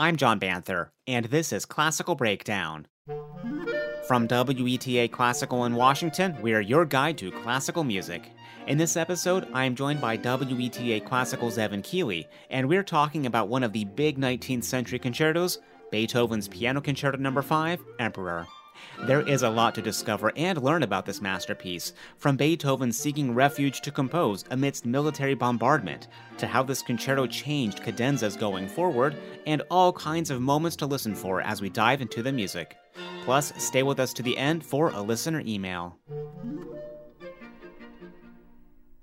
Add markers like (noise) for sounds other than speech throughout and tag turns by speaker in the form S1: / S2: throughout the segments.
S1: I'm John Banther, and this is Classical Breakdown. From WETA Classical in Washington, we are your guide to classical music. In this episode, I am joined by WETA Classical's Evan Keeley, and we're talking about one of the big 19th century concertos, Beethoven's Piano Concerto No. 5, Emperor. There is a lot to discover and learn about this masterpiece, from Beethoven seeking refuge to compose amidst military bombardment, to how this concerto changed cadenzas going forward, and all kinds of moments to listen for as we dive into the music. Plus, stay with us to the end for a listener email.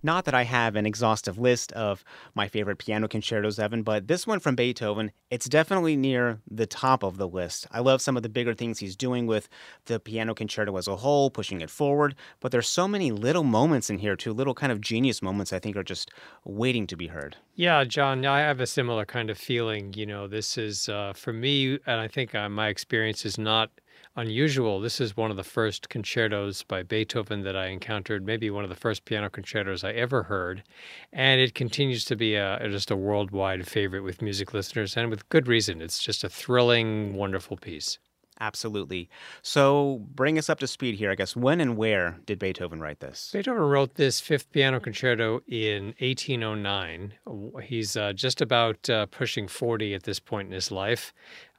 S1: Not that I have an exhaustive list of my favorite piano concertos, Evan, but this one from Beethoven, it's definitely near the top of the list. I love some of the bigger things he's doing with the piano concerto as a whole, pushing it forward, but there's so many little moments in here too, little kind of genius moments I think are just waiting to be heard.
S2: Yeah, John, I have a similar kind of feeling. You know, this is uh, for me, and I think uh, my experience is not unusual. This is one of the first concertos by Beethoven that I encountered, maybe one of the first piano concertos I ever heard. And it continues to be a, just a worldwide favorite with music listeners, and with good reason. It's just a thrilling, wonderful piece.
S1: Absolutely. So bring us up to speed here, I guess. When and where did Beethoven write this?
S2: Beethoven wrote this fifth piano concerto in 1809. He's uh, just about uh, pushing 40 at this point in his life.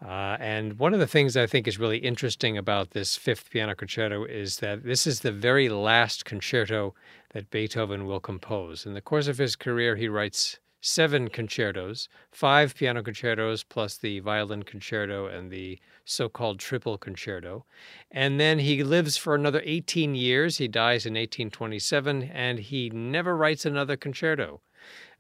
S2: Uh, and one of the things I think is really interesting about this fifth piano concerto is that this is the very last concerto that Beethoven will compose. In the course of his career, he writes seven concertos, five piano concertos plus the violin concerto and the so called triple concerto. And then he lives for another 18 years. He dies in 1827 and he never writes another concerto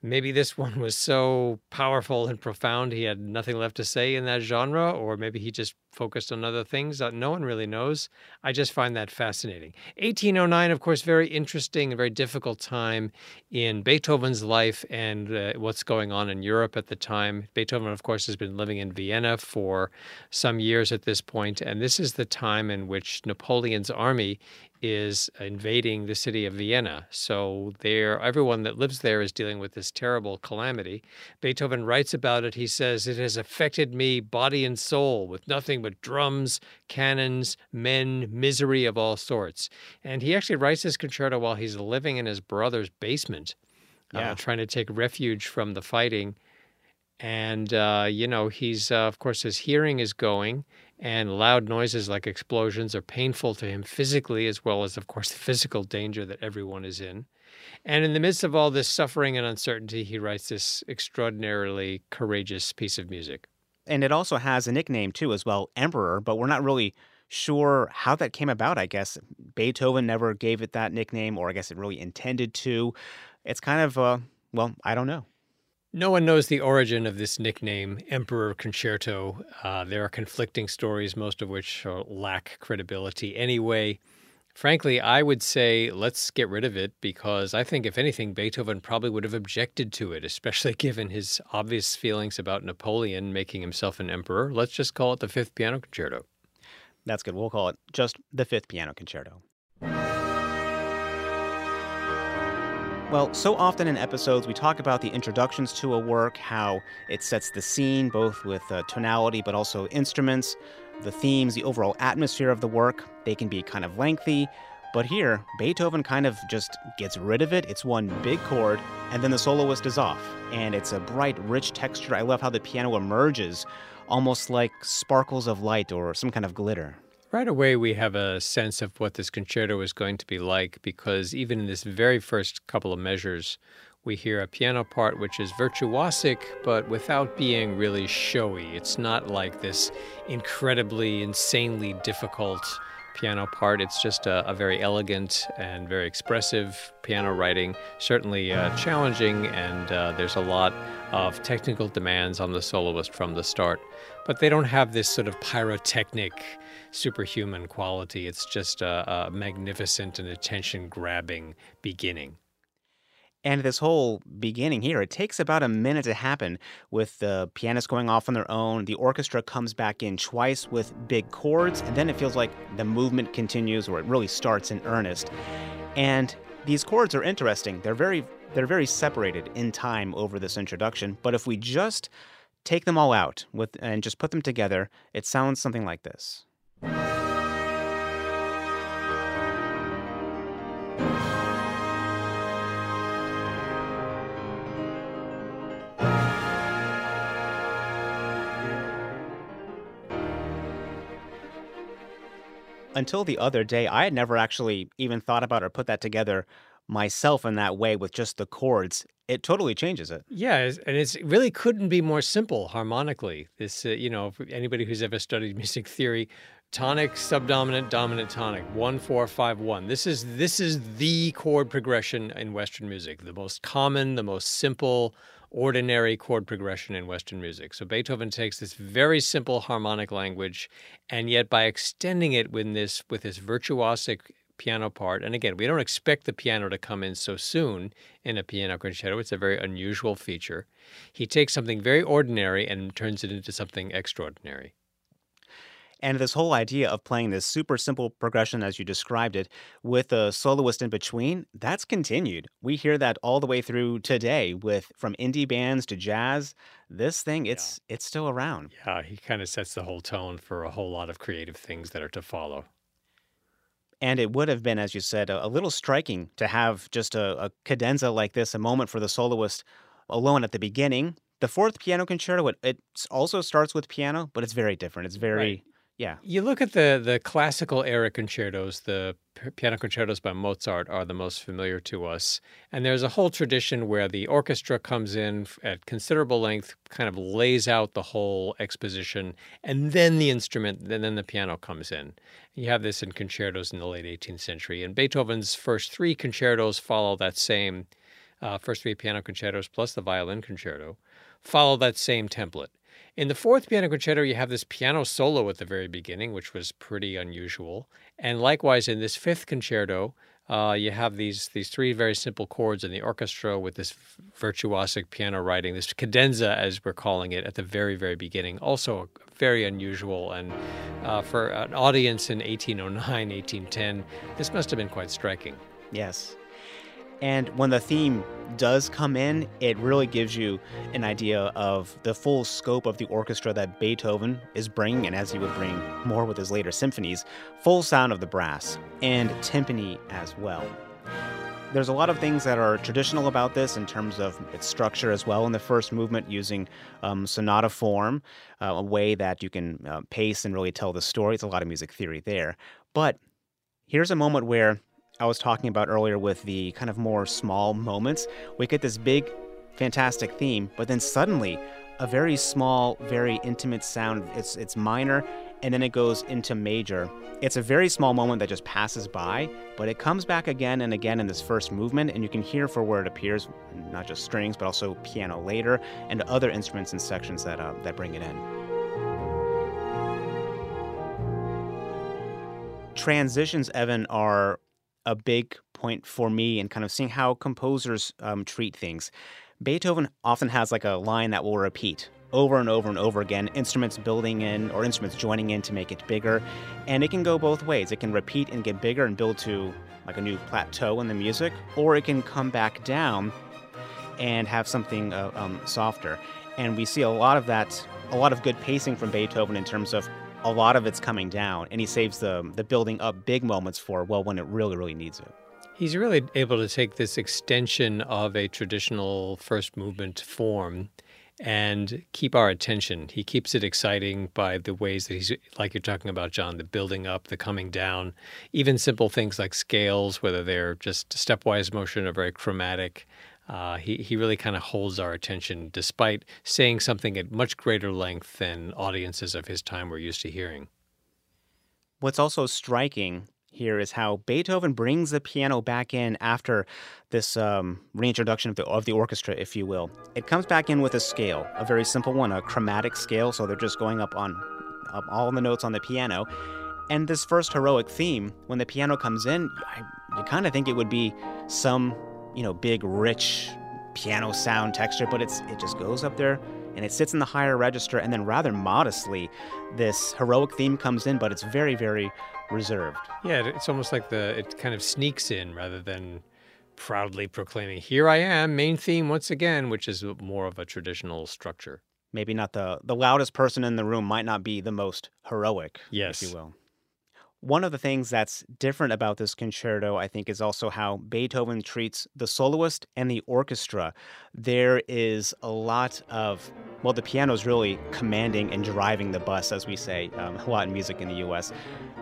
S2: maybe this (laughs) one was so powerful and profound he had nothing left to say in that genre, or maybe he just focused on other things that no one really knows. I just find that fascinating. 1809, of course, very interesting, a very difficult time in Beethoven's life and uh, what's going on in Europe at the time. Beethoven, of course, has been living in Vienna for some years at this point, and this is the time in which Napoleon's army is invading the city of Vienna. So there everyone that lives there is dealing with this terrible calamity. Beethoven writes about it. He says it has affected me body and soul with nothing but drums, cannons, men, misery of all sorts. And he actually writes this concerto while he's living in his brother's basement, uh, yeah. uh, trying to take refuge from the fighting. And uh, you know, he's uh, of course his hearing is going and loud noises like explosions are painful to him physically as well as of course (laughs) the physical danger that everyone is in. And in the midst of all this suffering and uncertainty he writes this extraordinarily courageous piece of music.
S1: And it also has a nickname too as well emperor but we're not really sure how that came about i guess. Beethoven never gave it that nickname or i guess it really intended to. It's kind of uh well i don't know
S2: no one knows the origin of this nickname, Emperor Concerto. Uh, there are conflicting stories, most of which lack credibility anyway. Frankly, I would say let's get rid of it because I think, if anything, Beethoven probably would have objected to it, especially (laughs) given his obvious feelings about Napoleon making himself an emperor. Let's just call it the Fifth Piano Concerto.
S1: That's good. We'll call it just the Fifth Piano Concerto. Well, so often in episodes, we talk about the introductions to a work, how it sets the scene, both with uh, tonality but also instruments, the themes, the overall atmosphere of the work. They can be kind of lengthy, but here, Beethoven kind of just gets rid of it. It's one big chord, and then the soloist is off. And it's a bright, rich texture. I love how the piano emerges, almost like sparkles of light or some kind of glitter.
S2: Right away, we have a sense of what this concerto is going to be like because even in this very first couple of measures, we hear a piano part which is virtuosic but without being really showy. It's not like this incredibly, insanely difficult piano part. It's just a, a very elegant and very expressive piano writing, certainly uh, challenging, and uh, there's a lot of technical demands on the soloist from the start. But they don't have this sort of pyrotechnic superhuman quality. It's just a, a magnificent and attention grabbing beginning.
S1: And this whole beginning here, it takes about a minute to happen with the pianists going off on their own. The orchestra comes back in twice with big chords, and then it feels like the movement continues or it really starts in earnest. And these chords are interesting. They're very they're very separated in time over this introduction, but if we just take them all out with and just put them together, it sounds something like this. Until the other day, I had never actually even thought about or put that together myself in that way with just the chords. It totally changes it.
S2: Yeah, and it really couldn't be more simple harmonically. This, uh, you know, anybody who's ever studied (laughs) music theory, tonic, subdominant, dominant, tonic, one, four, five, one. This is this is the chord progression in Western music, the most common, the most simple ordinary chord progression in Western music. So Beethoven takes this very simple harmonic language, and yet by extending it with this with this virtuosic piano part, and again, we don't expect the piano to come in so soon in a piano concerto. It's a very unusual feature. He takes something very ordinary and turns it into something extraordinary.
S1: And this whole idea of playing this super simple progression, as you described it, with a soloist in between, that's continued. We hear that all the way through today with from indie bands to jazz. This thing, it's yeah. it's still around.
S2: Yeah, he kind of sets the whole tone for a whole lot of creative things that are to follow.
S1: And it would have been, as you said, a, a little striking to have just a, a cadenza like this, a moment for the soloist alone at the beginning. The fourth piano concerto, it, it also starts with piano, but it's very different. It's very right. Yeah.
S2: You look at the the classical era concertos, the piano concertos by Mozart are the most familiar to us. And there's a whole tradition where the orchestra comes in at considerable length, kind of lays out the whole exposition, and then the instrument, and then the piano comes in. You have this in concertos in the late 18th century. And Beethoven's first three concertos follow that same, uh, first three piano concertos plus the violin concerto, follow that same template. In the fourth piano concerto, you have this piano solo at the very beginning, which was pretty unusual. And likewise, in this fifth concerto, uh, you have these these three very simple chords in the orchestra with this virtuosic piano writing, this cadenza, as we're calling it, at the very, very beginning. Also very unusual. And uh, for an audience in 1809, 1810, this must have been quite striking.
S1: Yes. And when the theme does come in, it really gives you an idea of the full scope of the orchestra that Beethoven is bringing, and as he would bring more with his later symphonies, full sound of the brass and timpani as well. There's a lot of things that are traditional about this in terms of its structure as well in the first movement, using um, sonata form, uh, a way that you can uh, pace and really tell the story. It's a lot of music theory there. But here's a moment where I was talking about earlier with the kind of more small moments, we get this big, fantastic theme, but then suddenly a very small, very intimate sound. It's it's minor and then it goes into major. It's a very small moment that just passes by, but it comes back again and again in this first movement, and you can hear for where it appears, not just strings, but also piano later, and other instruments and sections that uh, that bring it in. Transitions, Evan, are a big point for me and kind of seeing how composers um, treat things. Beethoven often has like a line that will repeat over and over and over again, instruments building in or instruments joining in to make it bigger. And it can go both ways. It can repeat and get bigger and build to like a new plateau in the music, or it can come back down and have something uh, um, softer. And we see a lot of that, a lot of good pacing from Beethoven in terms of a lot of it's coming down, and he saves the the building up big moments for well when it really really needs it.
S2: He's really able to take this extension of a traditional first movement form and keep our attention. He keeps it exciting by the ways that he's, like you're talking about, John, the building up, the coming down, even simple things like scales, whether they're just stepwise motion or very chromatic. Uh, he, he really kind of holds our attention despite saying something at much greater length than audiences of his time were used to hearing.
S1: What's also striking here is how Beethoven brings the piano back in after this um, reintroduction of the, of the orchestra, if you will. It comes back in with a scale, a very simple one, a chromatic scale, so they're just going up on up all the notes on the piano. And this first heroic theme, when the piano comes in, I, you kind of think it would be some you know, big, rich piano sound texture, but it's it just goes up there and it sits in the higher register, and then rather modestly, this heroic theme comes in, but it's very, very reserved.
S2: Yeah, it's almost like the it kind of sneaks in rather than proudly proclaiming, "Here I am, main theme once again," which is more of a traditional structure.
S1: maybe not the the loudest person in the room might not be the most heroic,
S2: Yes.
S1: if you will. One of the things that's different about this concerto, I think, is also how Beethoven treats the soloist and the orchestra. There is a lot of, well, the piano is really commanding and driving the bus, as we say um, (laughs) a lot in music in the US.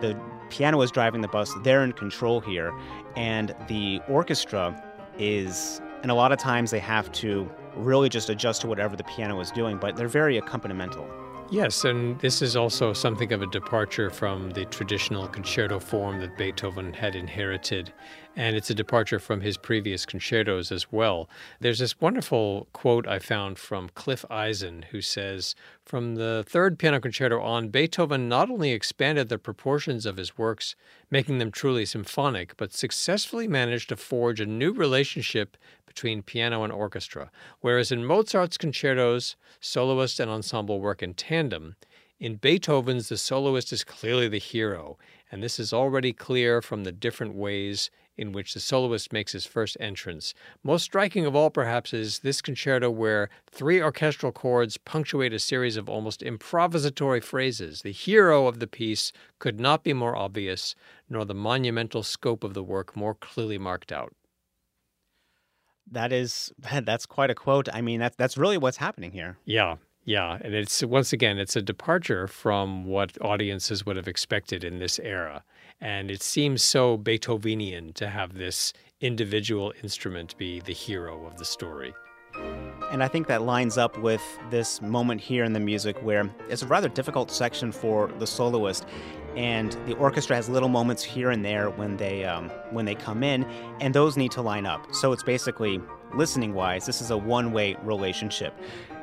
S1: The piano is driving the bus, they're in control here, and the orchestra is, and a lot of times they have to really just adjust to whatever the piano is doing, but they're very accompanimental.
S2: Yes, and this is also something of a departure from the traditional concerto form that Beethoven had inherited. And it's a departure from his previous concertos as well. There's this wonderful quote I found from Cliff Eisen, who says From the third piano concerto on, Beethoven not only expanded the proportions of his works, making them truly symphonic, but successfully managed to forge a new relationship between piano and orchestra. Whereas in Mozart's concertos, soloist and ensemble work in tandem, in Beethoven's, the soloist is clearly the hero, and this is already clear from the different ways in which the soloist makes his first entrance. Most striking of all, perhaps, is this concerto where three orchestral chords punctuate a series of almost improvisatory phrases. The hero of the piece could not be more obvious, nor the monumental scope of the work more clearly marked out.
S1: That is (laughs) that's quite a quote. I mean, that's that's really what's happening here.
S2: Yeah, yeah, and it's once again it's a departure from what audiences would have expected in this era, and it seems so Beethovenian to have this individual instrument be the hero of the story.
S1: And I think that lines up with this moment here in the music where it's a rather difficult section for the soloist, and the orchestra has little moments here and there when they um, when they come in, and those need to line up. So it's basically listening wise, this is a one way relationship.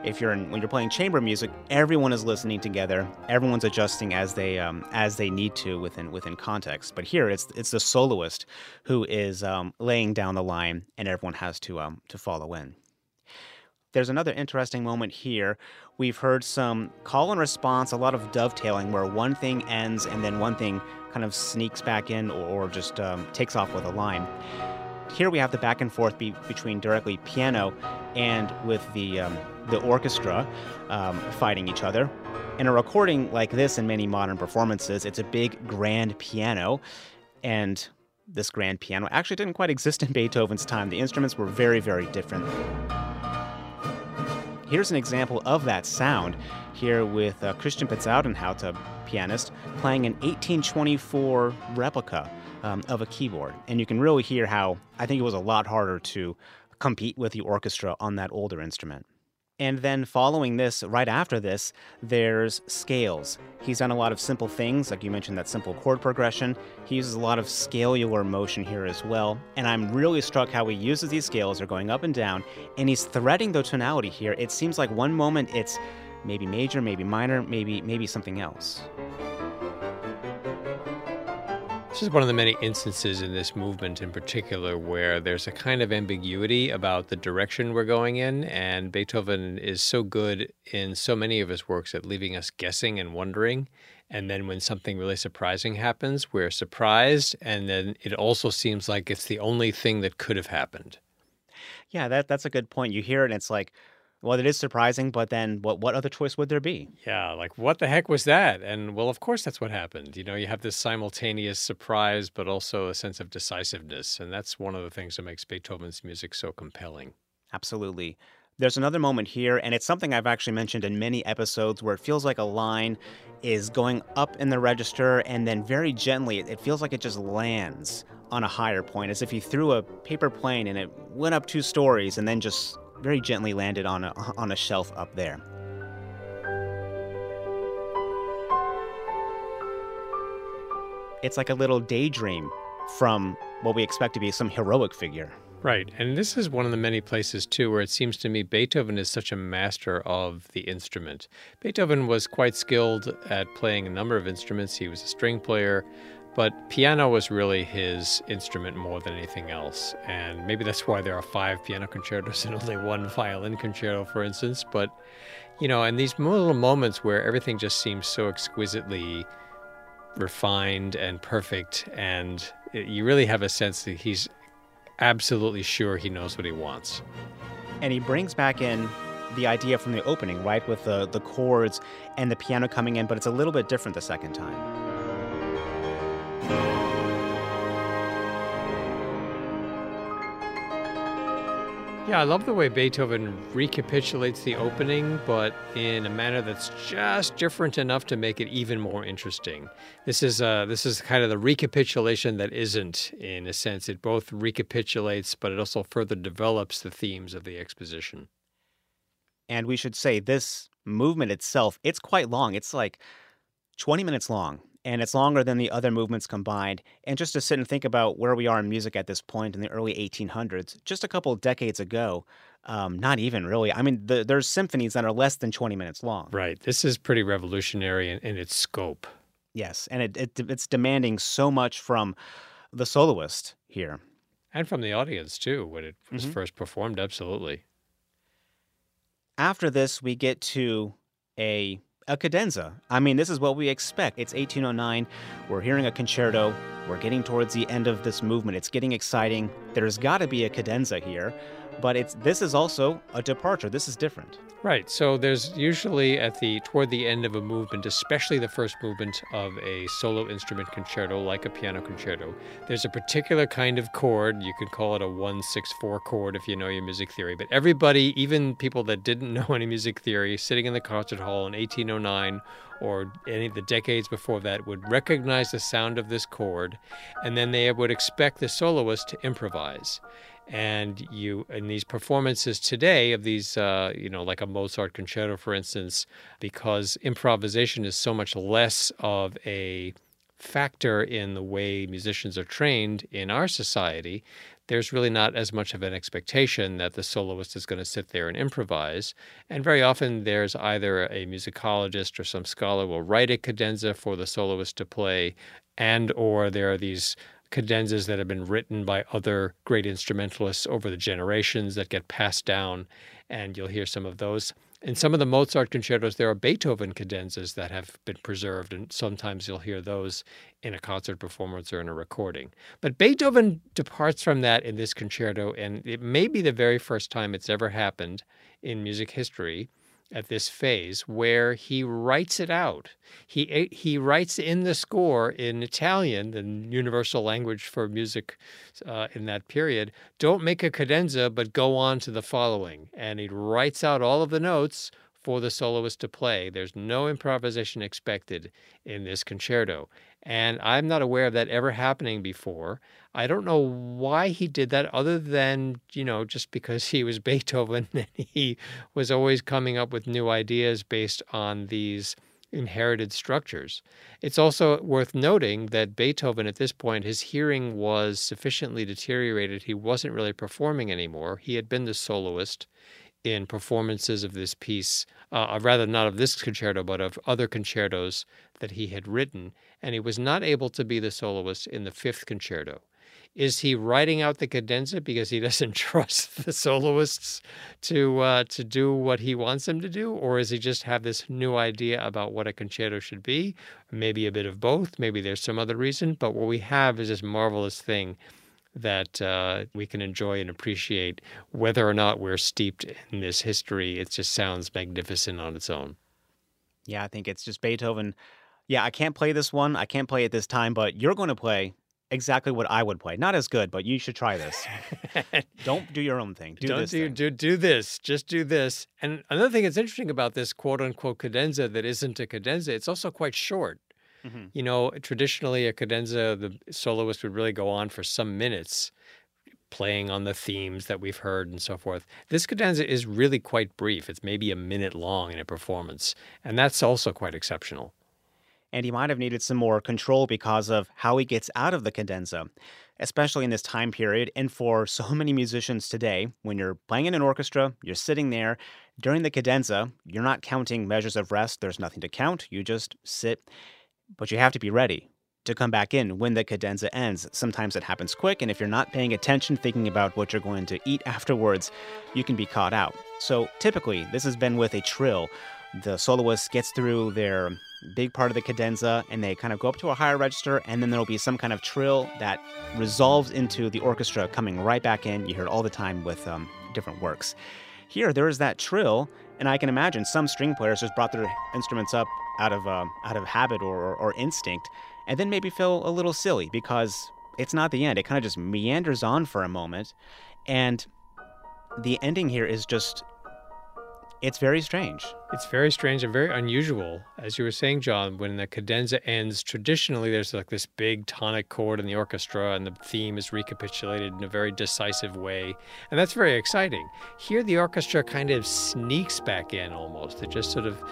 S1: If you're in, when you're playing chamber music, everyone is listening together. Everyone's adjusting as they um, as they need to within within context. But here, it's it's the soloist who is um, laying down the line, and everyone has to um, to follow in. There's another interesting moment here. We've heard some call and response, a lot of dovetailing where one thing ends and then one thing kind of sneaks back in or, just um, takes off with a line. Here we have the back and forth be- between directly piano and with the um, the orchestra um, fighting each other. In a recording like this, in many modern performances, it's a big grand piano, and this grand piano actually didn't quite exist in Beethoven's time. The instruments were very, very different. Here's an example of that sound here with uh, Kristian Bezuidenhout, a pianist, playing an 1824 replica um, of a keyboard. And you can really hear how I think it was a lot harder to compete with the orchestra on that older instrument. And then following this, right after this, there's scales. He's done a lot of simple things, like you mentioned that simple chord progression. He uses a lot of scalular motion here as well. And I'm really struck how he uses these scales, they're going up and down, and he's threading the tonality here. It seems like one moment it's maybe major, maybe minor, maybe maybe something else.
S2: This is one of the many instances in this movement in particular where there's a kind of ambiguity about the direction we're going in, and Beethoven is so good in so many of his works at leaving us guessing and wondering. And then when something really surprising happens, we're surprised, and then it also seems like it's the only thing that could have happened.
S1: Yeah, that that's a good point. You hear it and it's like, well, it is surprising, but then what what other choice would there be?
S2: Yeah, like what the heck was that? And well, of course that's what happened. You know, you have this simultaneous surprise, but also a sense of decisiveness. And that's one of the things that makes Beethoven's music so compelling.
S1: Absolutely. There's another moment here, and it's something I've actually mentioned in many episodes where it feels like a line is going up in the register, and then very gently, it feels like it just lands on a higher point, as if you threw a paper plane and it went up two stories and then just very gently landed on a, on a shelf up there. It's like a little daydream from what we expect to be some heroic figure.
S2: Right. And this is one of the many places, too, where it seems to me Beethoven is such a master of the instrument. Beethoven was quite skilled at playing a number of instruments. He was a string player, but piano was really his instrument more than anything else. And maybe that's why there are five piano concertos and (laughs) only one violin concerto, for instance. But, you know, and these little moments where everything just seems so exquisitely refined and perfect, and you really have a sense that he's absolutely sure he knows what he wants.
S1: And he brings back in the idea from the opening, right? With the, the chords and the piano coming in, but it's a little bit different the second time.
S2: Yeah, I love the way Beethoven recapitulates the opening, but in a manner that's just different enough to make it even more interesting. This is uh, this is kind of the recapitulation that isn't, in a sense. It both recapitulates, but it also further develops the themes of the exposition.
S1: And we should say this movement itself, it's quite long. It's like 20 minutes long and it's longer than the other movements combined. And just to sit and think about where we are in music at this point in the early 1800s, just a couple of decades ago, um, not even really. I mean, the, there's symphonies that are less than 20 minutes long.
S2: Right. This is pretty revolutionary in, in its scope.
S1: Yes, and it, it it's demanding so much from the soloist here,
S2: and from the audience too when it was mm-hmm. first performed. Absolutely.
S1: After this, we get to a a cadenza. I mean, this is what we expect. It's 1809. We're hearing a concerto. We're getting towards the end of this movement. It's getting exciting. There's got to be a cadenza here, but it's this is also a departure. This is different.
S2: Right. So there's usually at the toward the end of a movement, especially the first movement of a solo instrument concerto like a piano concerto, there's a particular kind of chord. You could call it a 164 chord if you know your music theory. But everybody, even people that didn't (laughs) know any music theory, sitting in the concert hall in 1809 or any of the decades before that would recognize the sound of this chord and then they would expect the soloist to improvise and you in these performances today of these uh, you know like a mozart concerto for instance because improvisation is so much less of a factor in the way musicians are trained in our society there's really not as much of an expectation that the soloist is going to sit there and improvise. And very often there's either a musicologist or some scholar will write a cadenza for the soloist to play and or there are these cadenzas that have been written by other great instrumentalists over the generations that get passed down, and you'll hear some of those. In some of the Mozart concertos, there are Beethoven cadenzas that have been preserved, and sometimes you'll hear those in a concert performance or in a recording. But Beethoven departs from that in this concerto, and it may be the very first time it's ever happened in music history at this phase where he writes it out. He he writes in the score in Italian, the universal language for music uh, in that period. Don't make a cadenza, but go on to the following, and he writes out all of the notes for the soloist to play. There's no improvisation expected in this concerto. And I'm not aware of that ever happening before. I don't know why he did that other than, you know, just because (laughs) he was Beethoven (laughs) and he was always coming up with new ideas based on these inherited structures. It's also worth noting that Beethoven, at this point, his hearing was sufficiently deteriorated. He wasn't really performing anymore. He had been the soloist in performances of this piece, uh, rather not of this concerto, but of other concertos that he had written, and he was not able to be the soloist in the fifth concerto. Is he writing out the cadenza because he (laughs) doesn't trust the soloists to uh, to do what he wants them to do, or is he just have this new idea about what a concerto should be? Maybe a bit of both. Maybe there's some other reason. But what we have is this marvelous thing that uh, we can enjoy and appreciate, whether or not we're steeped in this history. It just sounds magnificent on its own.
S1: Yeah, I think it's just Beethoven. Yeah, I can't play this one. I can't play it this time, but you're going to play exactly what I would play. Not as good, but you should try this. (laughs) Don't do your own thing. Do
S2: Don't
S1: this.
S2: Do,
S1: thing.
S2: do do this. Just do this. And another thing that's interesting about this quote unquote cadenza that isn't a cadenza, it's also quite short. Mm-hmm. You know, traditionally a cadenza, the soloist would really go on for some minutes playing on the themes that we've heard and so forth. This cadenza is really quite brief. It's maybe a minute long in a performance, and that's also quite exceptional
S1: and he might have needed some more control because of how he gets out of the cadenza, especially in this time period. And for (laughs) so many musicians today, when you're playing in an orchestra, you're sitting there during the cadenza, you're not counting measures of rest, there's nothing to count, you just sit, but you have to be ready to come back in when the cadenza ends. Sometimes it happens quick, and if you're not paying attention, thinking about what you're going to eat afterwards, you can be caught out. So typically, this has been with a trill. The soloist gets through their big part of the cadenza, and they kind of go up to a higher register, and then there'll be some kind of trill that resolves into the orchestra coming right back in. You hear it all the time with um, different works. Here, there is that trill, And I can imagine some string players just brought their instruments up out of uh, out of habit or, or, or instinct, and then maybe feel a little silly because it's not the end. It kind of just meanders on for a moment, and the ending here is just it's very strange.
S2: It's very strange and very unusual. As you were saying, John, when the cadenza ends, traditionally there's like this big tonic chord in the orchestra and the theme is recapitulated in a very decisive way. And that's very exciting. Here, the orchestra kind of sneaks back in almost. It just sort of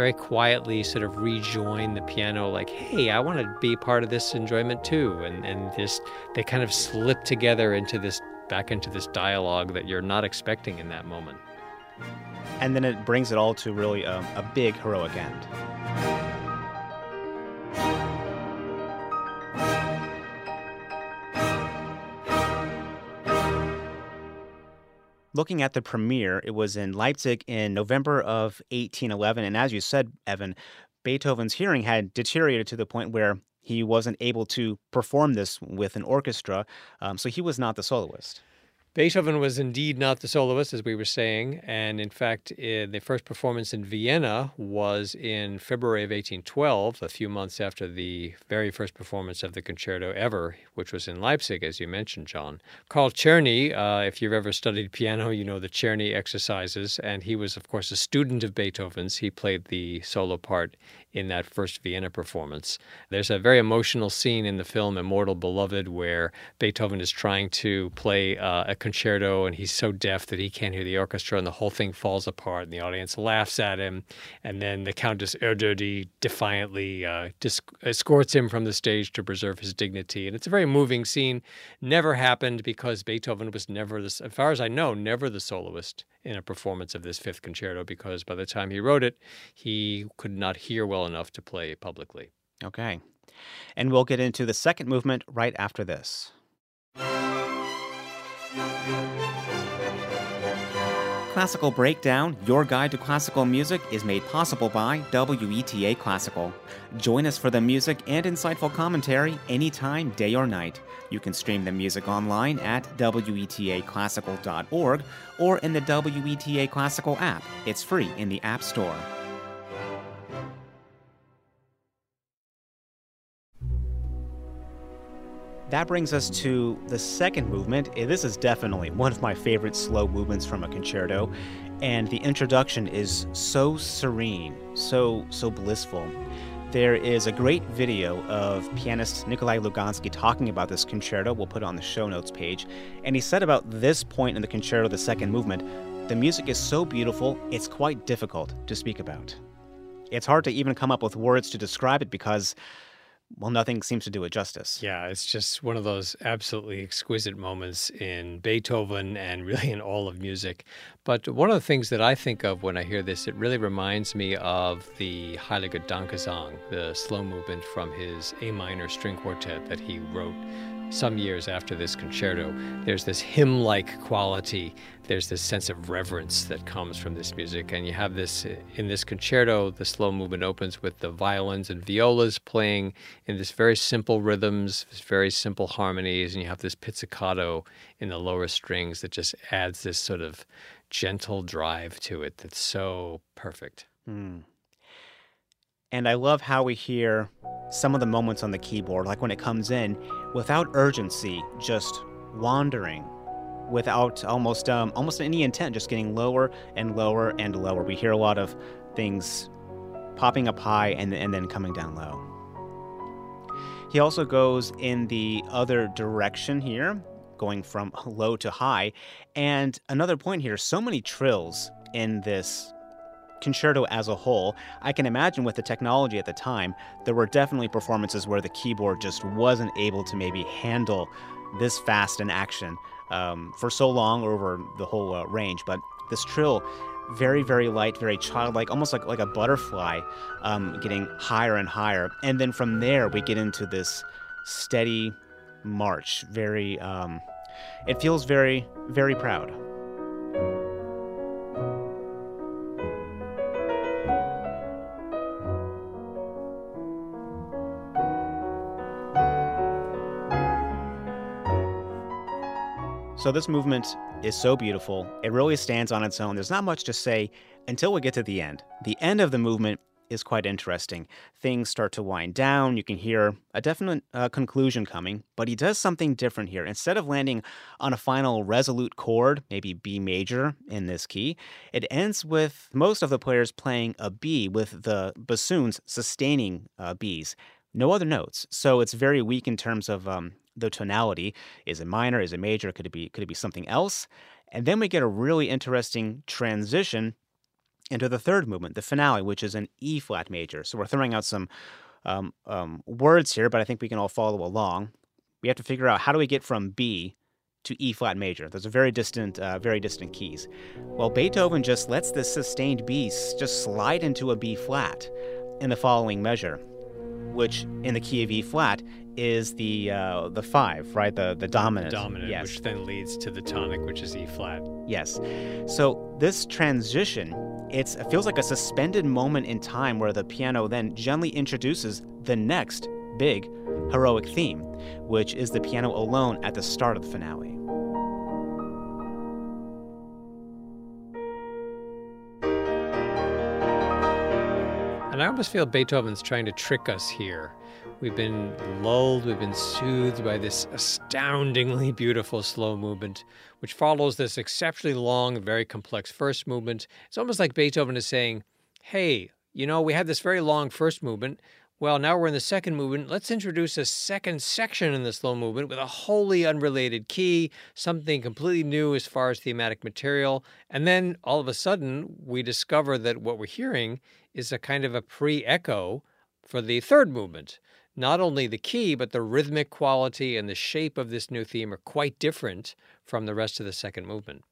S2: very quietly sort of rejoin the piano like hey i want to be part of this enjoyment too and and just they kind of slip together into this back into this dialogue that you're not expecting in that moment
S1: and then it brings it all to really a, a big heroic end. Looking at the premiere, it was in Leipzig in November of 1811. And as you said, Evan, Beethoven's hearing had deteriorated to the point where he wasn't able to perform this with an orchestra. Um, so he was not the soloist.
S2: Beethoven was indeed not the soloist, as we were saying. And in fact, eh, the first performance in Vienna was in February of 1812, a few months after the very first performance of the concerto ever, which was in Leipzig, as you mentioned, John. Carl Czerny, uh, if you've ever studied piano, you know the Czerny exercises. And he was, of course, a student of Beethoven's. He played the solo part in that first Vienna performance. There's a very emotional scene in the film Immortal Beloved where Beethoven is trying to play uh, a concerto and he's so deaf that he can't hear the orchestra and the whole thing falls apart and the audience laughs at him. And then the Countess Erdödy defiantly uh, escorts him from the stage to preserve his dignity. And it's a very moving scene. Never happened because Beethoven was never, as far as I know, never the soloist in a performance of this fifth concerto because by the time he wrote it, he could not hear well enough to play publicly.
S1: Okay. And we'll get into the second movement right after this. Classical Breakdown, your guide to classical music, is made possible by WETA Classical. Join us for the music and insightful commentary anytime, day or night. You can stream the music online at WETAClassical.org or in the WETA Classical app. It's free in the App Store. That brings us to the second movement. Eh, this is definitely one of my favorite slow movements from a concerto, and the introduction is so serene, so so blissful. There is a great video of pianist Nikolai Lugansky talking about this concerto. We'll put it on the show notes page. And he said about this point in the concerto, the second movement, the music is so beautiful, it's quite difficult to speak about. It's hard to even come up with words to describe it because well, nothing seems to do it justice.
S2: Yeah, it's just one of those absolutely exquisite moments in Beethoven and really in all of music. But one of the things that I think of when I hear this, it really reminds me of the Heiliger Dankgesang, the slow movement from his A minor string quartet that he wrote some years after this concerto. There's this hymn like quality, there's this sense of reverence that comes from this music. And you have this in this concerto, the slow movement opens with the violins and violas playing in this very simple rhythms, very simple harmonies, and you have this pizzicato in the lower strings that just adds this sort of gentle drive to it that's so perfect. Mm.
S1: And I love how we hear some of the moments on the keyboard, like when it comes in, without urgency, just wandering, without almost um, almost any intent, just getting lower and lower and lower. We hear a lot of things popping up high and, and then coming down low. He also goes in the other direction here, going from (laughs) low to high. And another point here so many trills in this concerto as a whole, I can imagine with the technology at the time, there were definitely performances where the keyboard just wasn't able to maybe handle this fast an action um, for so long over the whole uh, range. But this trill, very, very light, very childlike, almost like, like a butterfly, um, getting higher and higher. And then from there, we get into this steady march. Very, um, it feels very, very proud. So, this movement is so beautiful. It really stands on its own. There's not much to say until we get to the end. The end of the movement is quite interesting. Things start to wind down. You can hear a definite uh, conclusion coming, but he does something different here. Instead of landing on a final resolute chord, maybe B major in this key, it ends with most of the players playing a B with the bassoons sustaining uh, Bs. No other notes. So it's very weak in terms of um, the tonality. Is it minor? Is it major? Could it be could it be something else? And then we get a really interesting transition into the third movement, the finale, which is an E flat major. So we're throwing out some um, um, words here, but I think we can all follow along. We have to figure out how do we get from B to E flat major. Those are very distant, uh, very distant keys. Well, Beethoven just lets this sustained B just slide into a B flat in the following measure, which in the key of E flat is the uh, the five, right? The the dominant.
S2: Dominant, yes. which then leads to the tonic, which is E flat.
S1: Yes. So this transition it's, it feels like a suspended moment in time where the piano then gently introduces the next big heroic theme, which is the piano alone at the start of the finale.
S2: And I almost feel Beethoven's trying to trick us here. We've been lulled, we've been soothed by this astoundingly (laughs) beautiful slow movement, which follows this exceptionally long, very complex first movement. It's almost like Beethoven is saying, Hey, you know, we had this very long first movement. Well, now we're in the second movement. Let's introduce a second section in the slow movement with a wholly unrelated key, something completely new as far as thematic material. And then all of a sudden, we discover that what we're hearing is a kind of a pre echo for the third movement not only the key, but the rhythmic quality and the shape of this new theme are quite different from the rest of the second movement.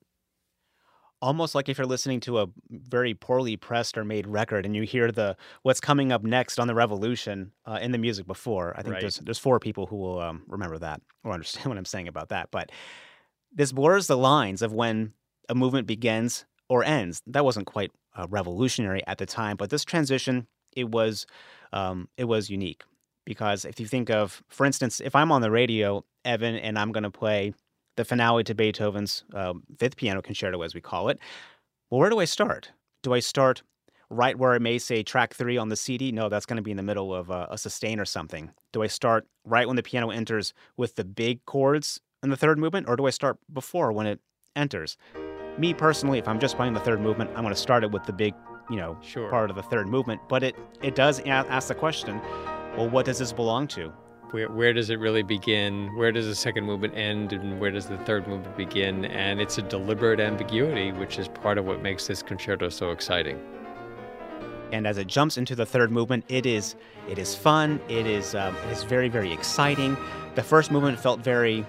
S1: Almost like if you're listening to a very poorly pressed or made record and you hear the what's coming up next on the revolution uh, in the music before. I think right. there's there's four people who will um, remember that or understand (laughs) what I'm saying about that. But this blurs the lines of when a movement begins or ends. That wasn't quite uh, revolutionary at the time, but this transition it was um, it was unique because if you think of, for instance, if I'm on the radio, Evan, and I'm going to play the finale to Beethoven's uh, Fifth Piano Concerto, as we call it, well, where do I start? Do I start right where I may say track three on the CD? No, that's going to be in the middle of a, a sustain or something. Do I start right when the piano enters with the big chords in the third movement, or do I start before when it enters? Me personally, if I'm just playing the third movement, I'm going to start it with the big, you know,
S2: sure.
S1: part of the third movement. But it it does ask the question well, what does this belong to?
S2: Where, where does it really begin? Where does the second movement end? And where does the third movement begin? And it's a deliberate ambiguity, which is part of what makes this concerto so exciting.
S1: And as it jumps into the third movement, it is it is fun. It is um, it is very very exciting. The first movement felt very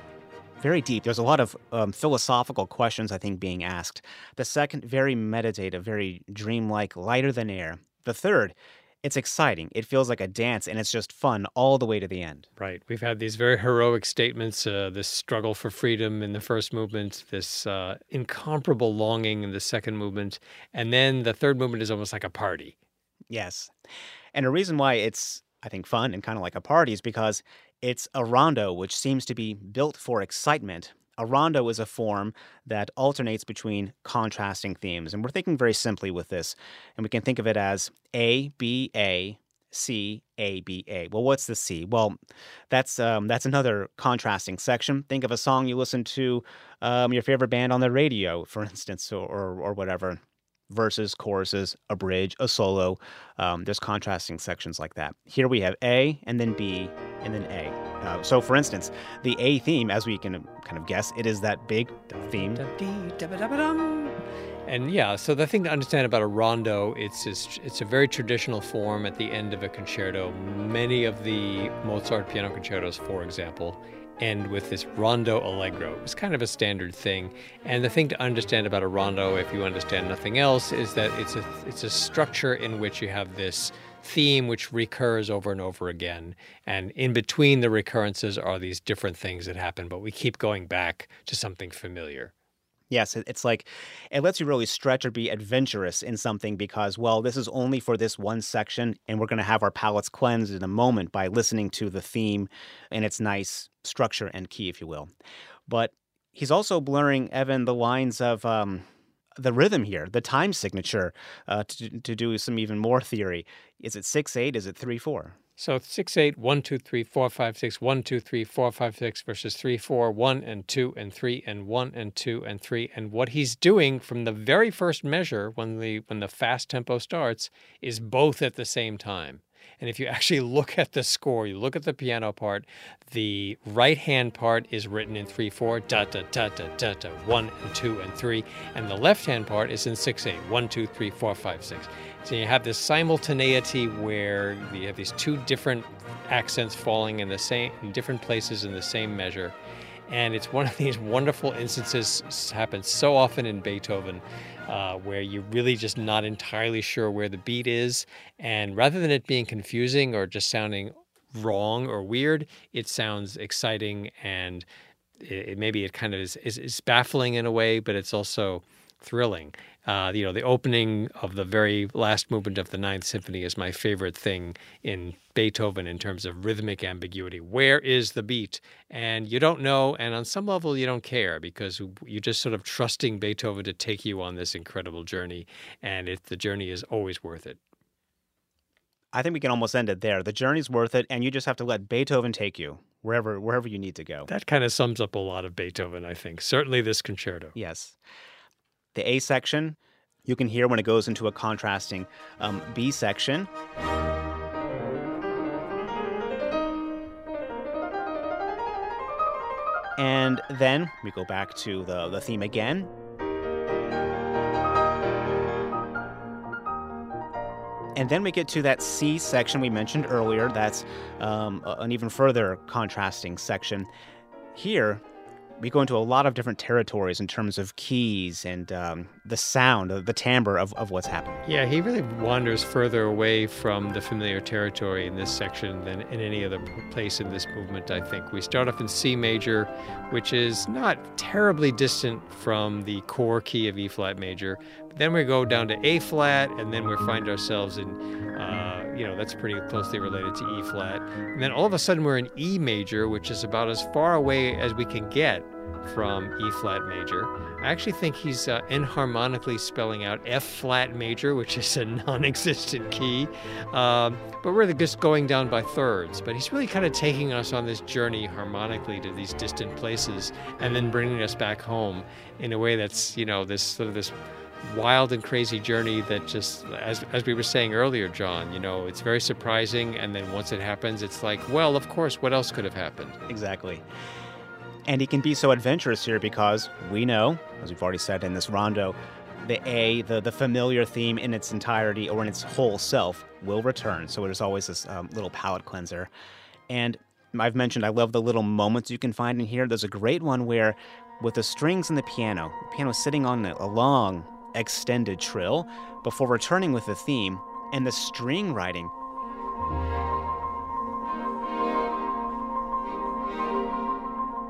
S1: very deep. There's a lot of um, philosophical questions I think being asked. The second, very meditative, very dreamlike, lighter than air. The third it's exciting. It feels like a dance and it's just fun all the way to the end.
S2: Right. We've had these very heroic statements uh, this struggle for freedom in the first movement, this uh, incomparable longing in the second movement. And then the third movement is almost like a party.
S1: Yes. And a reason why it's, I think, fun and kind of like a party is because it's a rondo, which seems to be built for excitement, a rondo is a form that alternates between contrasting themes. And we're thinking very simply with this. And we can think of it as A, B, A, C, A, B, A. Well, what's the C? Well, that's um, that's another contrasting section. Think of a song you listen to um, your favorite band on the radio, for instance, or, or, or whatever verses, choruses, a bridge, a solo. Um, there's contrasting sections like that. Here we have A and then B and then A. Uh, so, for instance, the A theme, as we can kind of guess, it is that big theme.
S2: And yeah, so the thing to understand about a rondo, it's just, it's a very traditional form at the end of a concerto. Many of the Mozart piano concertos, for example, end with this rondo allegro. It's kind of a standard thing. And the thing to understand about a rondo, if you understand nothing else, is that it's a it's a structure in which you have this theme which recurs over and over again. And in between the recurrences are these different things that happen, but we keep going back to something familiar.
S1: Yes, it's like it lets you really stretch or be adventurous in something because, well, this is only for this one section, and we're going to have our palates cleansed in a moment by listening to the theme and its nice structure and key, if you will. But he's also blurring, Evan, the lines of um, the rhythm here, the time signature, uh, to, to do some even more theory. Is it 6 8? Is it 3 4?
S2: So 6 8, 1 2 3 4 5 6, 1 2 3 4 5 6 versus 3 4, 1 and 2 and 3 and 1 and 2 and 3. And what he's doing from the very first measure when the when the fast tempo starts is both at the same time. And if you actually (laughs) look at the score, you look at the piano part, the right hand part is written in 3 4, da da da da da da, 1 and 2 and 3. And the left hand part is in 6 8, 1 2 3 4 5 6. So you have this simultaneity where you have these two different accents falling in the same in different places in the same measure. And it's one of these wonderful instances happens so often in Beethoven uh, where you're really just not entirely sure where the beat is. And rather than it being confusing or just sounding wrong or weird, it sounds exciting and it, it maybe it kind of is, is, is baffling in a way, but it's also thrilling. Uh, you know, the opening of the very last movement of the Ninth Symphony is my favorite thing in Beethoven in terms of rhythmic ambiguity. Where is the beat? And you don't know, and on some level, you don't care because you're just sort of trusting Beethoven to take you on this incredible journey, and it, the journey is always worth it.
S1: I think we can almost end it there. The journey's worth it, and you just have to let Beethoven take you wherever wherever you need to go.
S2: That kind of sums up a lot of Beethoven, I think. Certainly this concerto.
S1: Yes. The A section, you can hear when it goes into a contrasting um, B section. And then we go back to the, the theme again. And then we get to that C section we mentioned earlier. That's um, an even further contrasting section. Here, we go into a lot of different territories in terms of keys and um, the sound, the timbre of, of what's happening.
S2: Yeah, he really wanders further away from the familiar territory in this section than in any other place in this movement, I think. We start off in C major, which is not terribly distant from the core key of E flat major. But then we go down to A flat, and then we find ourselves in. Uh, you know, that's pretty closely related to E flat. And then all of a sudden we're in E major, which is about as far away as we can get from E flat major. I actually think he's uh, enharmonically spelling out F flat major, which is a non existent key. Um, but we're just going down by thirds. But he's really kind of taking us on this journey harmonically to these distant places and then bringing us back home in a way that's, you know, this sort of this wild and crazy journey that just as as we were saying earlier John you know it's very surprising and then once it happens it's like well of course what else could have happened
S1: exactly and he can be so adventurous here because we know as we've already said in this rondo the A, the, the familiar theme in its entirety or in its whole self will return. So there's always this um, little palate cleanser. And I've mentioned I love the little moments you can find in here. There's a great one where, with the strings and the piano, the piano sitting on a long extended trill before returning with the theme and the string writing.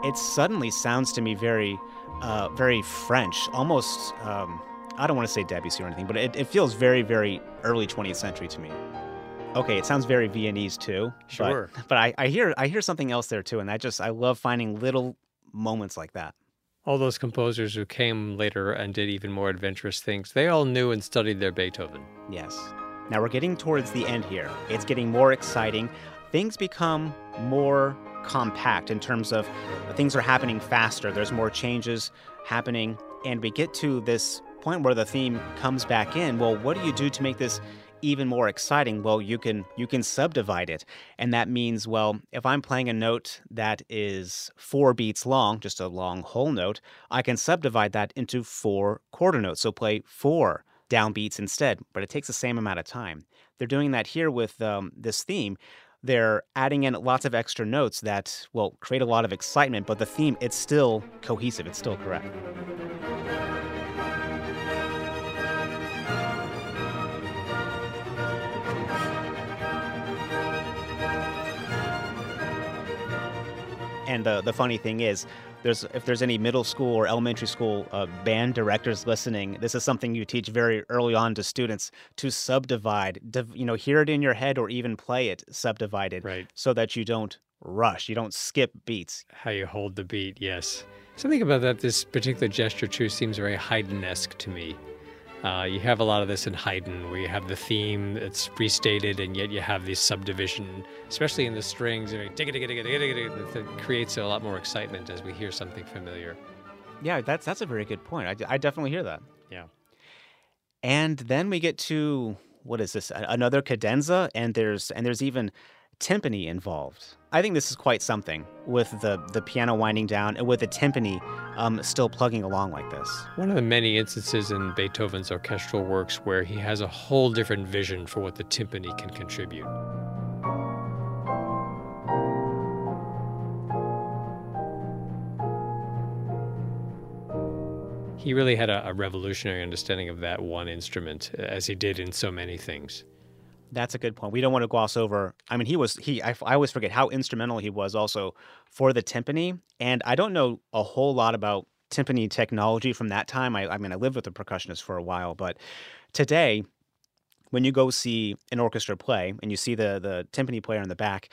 S1: It suddenly sounds to me very, uh, very French, almost. Um, I don't want to say Debussy or anything, but it, it feels very, very early 20th century to me. Okay, it sounds very Viennese too.
S2: Sure.
S1: But, but I, I hear I hear something else there too, and I just I love finding little moments like that
S2: all those composers who came later and did even more adventurous things, they all knew and studied their Beethoven.
S1: Yes. Now we're getting towards the end here. It's getting more exciting. Things become more compact in terms of things are happening faster. There's more changes happening. And we get to this point where the theme comes back in. Well, what do you do to make this even more exciting well you can you can subdivide it. And that means well if i'm playing a note that is four beats long just a long whole note i can subdivide that into four quarter notes. So play four downbeats instead but it takes the same amount of time. They're doing that here with um, this theme. They're adding in lots of extra notes that will create a lot of excitement but the theme it's still cohesive. It's still correct And the the funny thing is, there's if there's any middle school or elementary school uh, band directors listening, this is something you teach very early on to students to subdivide. Div, you know, hear it in your head or even play it subdivided,
S2: right.
S1: so that you don't rush. You don't skip beats.
S2: How you hold the beat, yes. Something about that, this particular gesture too seems very Haydn-esque to me. Uh, you have a lot of this in Haydn, where you have the theme that's restated, and yet you have this subdivision, especially in the strings. You know, that creates a lot more excitement as we hear something familiar.
S1: Yeah, that's that's a very good point. I, I definitely hear that.
S2: Yeah.
S1: And then we get to what is this? Another cadenza, and there's and there's even timpani involved. I think this is quite something with the, the piano winding down and with the timpani um, still plugging along like this.
S2: One of the many instances in Beethoven's orchestral works where he has a whole different vision for what the timpani can contribute. He really had a, a revolutionary understanding of that one instrument, as he did in so many things.
S1: That's a good point. We don't want to gloss over. I mean, he was he. I, I, always forget how instrumental he was also for the timpani. And I don't know a whole lot about timpani technology from that time. I, I mean, I lived with a percussionist for a while, but today, when you go see an orchestra play and you see the the timpani player in the back,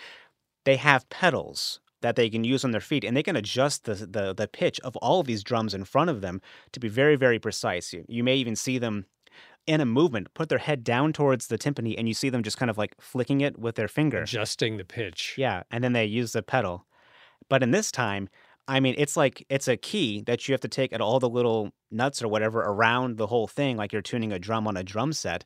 S1: they have pedals that they can use on their feet and they can adjust the, the the pitch of all of these drums in front of them to be very very precise. You, you may even see them in a movement put their head down towards the timpani and you see them just kind of like flicking it with their finger.
S2: Adjusting the pitch.
S1: Yeah and then they use the pedal. But in this time i mean it's like it's a key that you have to take at all the little nuts or whatever around the whole thing like you're tuning a drum on a drum set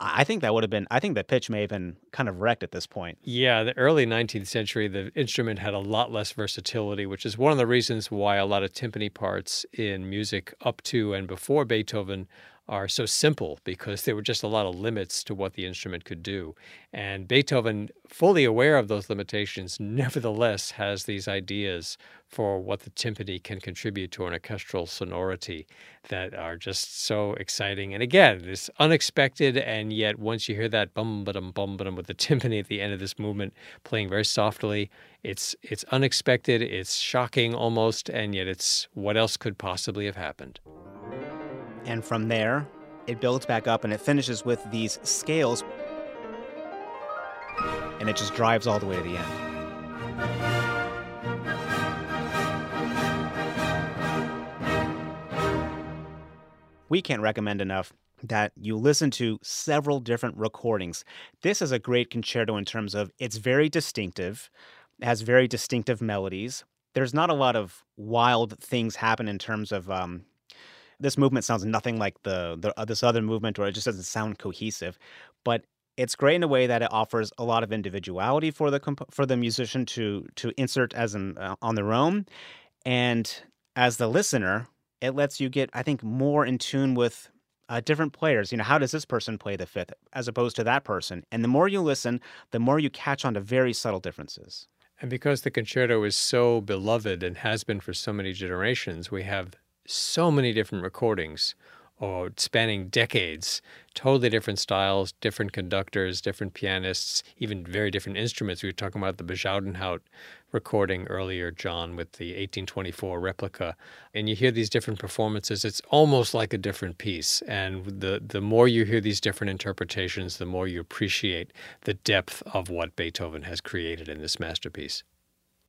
S1: I think that would have been, I think the pitch may have been kind of wrecked at this point.
S2: Yeah, the early 19th century, the instrument had a lot less versatility, which is one of the reasons why a lot of timpani parts in music up to and before Beethoven are so simple because there were just a lot of limits to what the instrument could do. And Beethoven, fully aware of those limitations, (laughs) nevertheless has these ideas for what the timpani can contribute to an orchestral sonority that are just so exciting. And again, this unexpected, and yet once you hear that bum bum bum bum with the (laughs) timpani at the end of this movement playing very softly, it's it's unexpected, it's shocking almost, and yet it's what else could possibly have happened.
S1: And from there, it builds back up and it finishes with these scales. And it just drives all the way to the end. We can't recommend enough that you listen to several different recordings. This is a great concerto in terms of it's very distinctive, has very distinctive melodies. There's not a lot of wild things happen in terms of um, this movement sounds nothing like the, the uh, this other movement, or it just doesn't sound cohesive. But it's great in a way that it offers a lot of individuality for the comp- for the musician to to insert as an, uh, on their own, and as the listener, it lets you get I think more in tune with uh, different players. You know, how does this person play the fifth as opposed to that person? And the more you listen, the more you catch on to very subtle differences.
S2: And because the concerto is so beloved and has been for so many generations, we have so many different recordings or spanning decades, totally different styles, different conductors, different pianists, even very different instruments. We were talking about the Bezuidenhout recording earlier, John, with the 1824 replica. And you hear these different performances, it's almost like a different piece. And the, the more you hear these different interpretations, the more you appreciate the depth of what Beethoven has created in this masterpiece.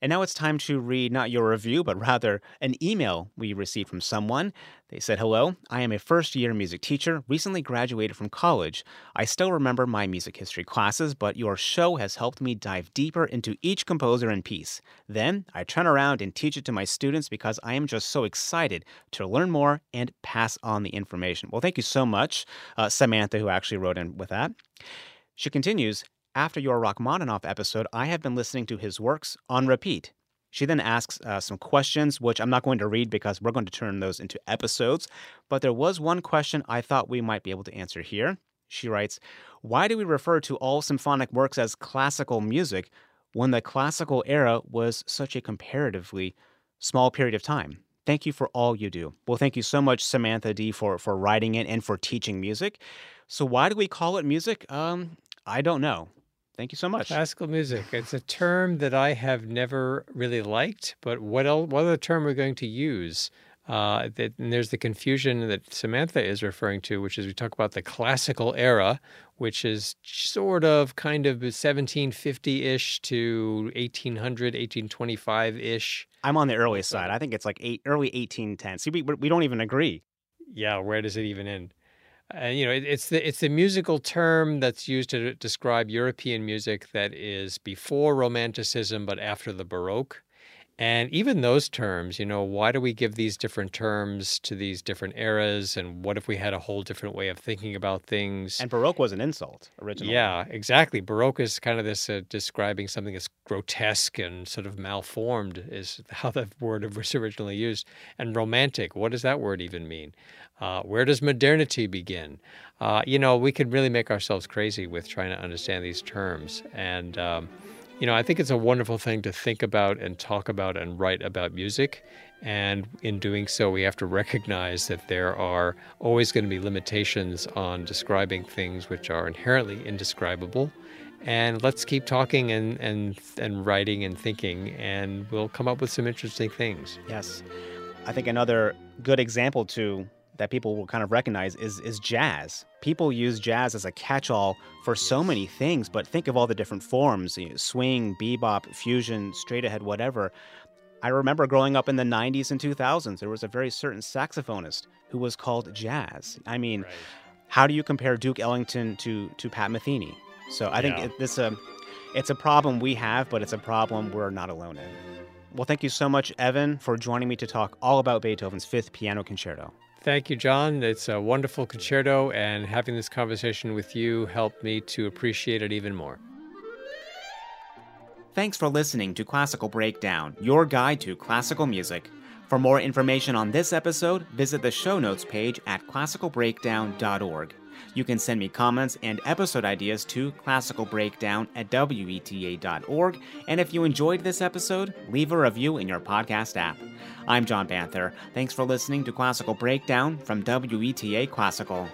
S1: And now it's time to read not your review, but rather an email we received from someone. They said, Hello, I am a first year music teacher, recently graduated from college. I still remember my music history classes, but your show has helped me dive deeper into each composer and piece. Then I turn around and teach it to my students because I am just so excited to learn more and pass on the information. Well, thank you so much, uh, Samantha, who actually wrote in with that. She continues, after your Rachmaninoff episode, I have been listening to his works on repeat. She then asks uh, some questions, which I'm not going to read because we're going to turn those into episodes. But there was one question I thought we might be able to answer here. She writes, Why do we refer to all symphonic works as classical music when the classical era was such a comparatively small period of time? Thank you for all you do. Well, thank you so much, Samantha D, for, for writing it and for teaching music. So, why do we call it music? Um, I don't know. Thank you so much.
S2: Classical music. It's a term that I have never really liked, but what else, what other term we're going to use? Uh, that, and there's the confusion that Samantha is referring to, which is we talk about the classical era, which is sort of kind of 1750 ish to 1800, 1825 ish.
S1: I'm on the early side. I think it's like eight, early 1810. See, we, we don't even agree.
S2: Yeah, where does it even end? And you know, it, it's the it's the musical term that's used to describe European music that is before Romanticism but after the Baroque. And even those terms, you know, why do we give these different terms to these different eras? And what if we had a whole different way of thinking about things?
S1: And Baroque was an insult originally.
S2: Yeah, exactly. Baroque is kind of this uh, describing something that's grotesque and sort of malformed, is (laughs) how the word (laughs) was originally used. And romantic, what does that word even mean? Uh, where does modernity begin? Uh, you know, we could really make ourselves crazy with trying to understand these terms. And, um, you know, I think it's a wonderful thing to think about and talk about and write about music. And in doing so, we have to (laughs) recognize that there are always going to be limitations on describing things which are inherently indescribable. And let's keep talking and, and, and writing and thinking, and we'll come up with some interesting things.
S1: Yes. I think another good example, too, that people will kind of recognize is is jazz. People use jazz as a catch-all for so many things, but think of all the different forms: you know, swing, bebop, fusion, straight ahead, whatever. I remember growing up in the 90s and 2000s, there was a very certain saxophonist who was called Jazz. I mean, right. how do you compare Duke Ellington to to Pat Metheny? So I think it, this um, it's a problem we have, but it's a problem we're not alone in. Well, thank you so much, Evan, for joining me to talk all about Beethoven's Fifth Piano Concerto.
S2: Thank you, John. It's a wonderful concerto, and having this conversation with you helped me to appreciate it even more.
S1: Thanks for listening to Classical Breakdown, your guide to classical music. For more information on this episode, visit the show notes page at classicalbreakdown.org. You can send me comments and episode ideas to classicalbreakdown at weta.org. And if you enjoyed this episode, leave a review in your podcast app. I'm John Banther. Thanks for listening to Classical Breakdown from WETA Classical.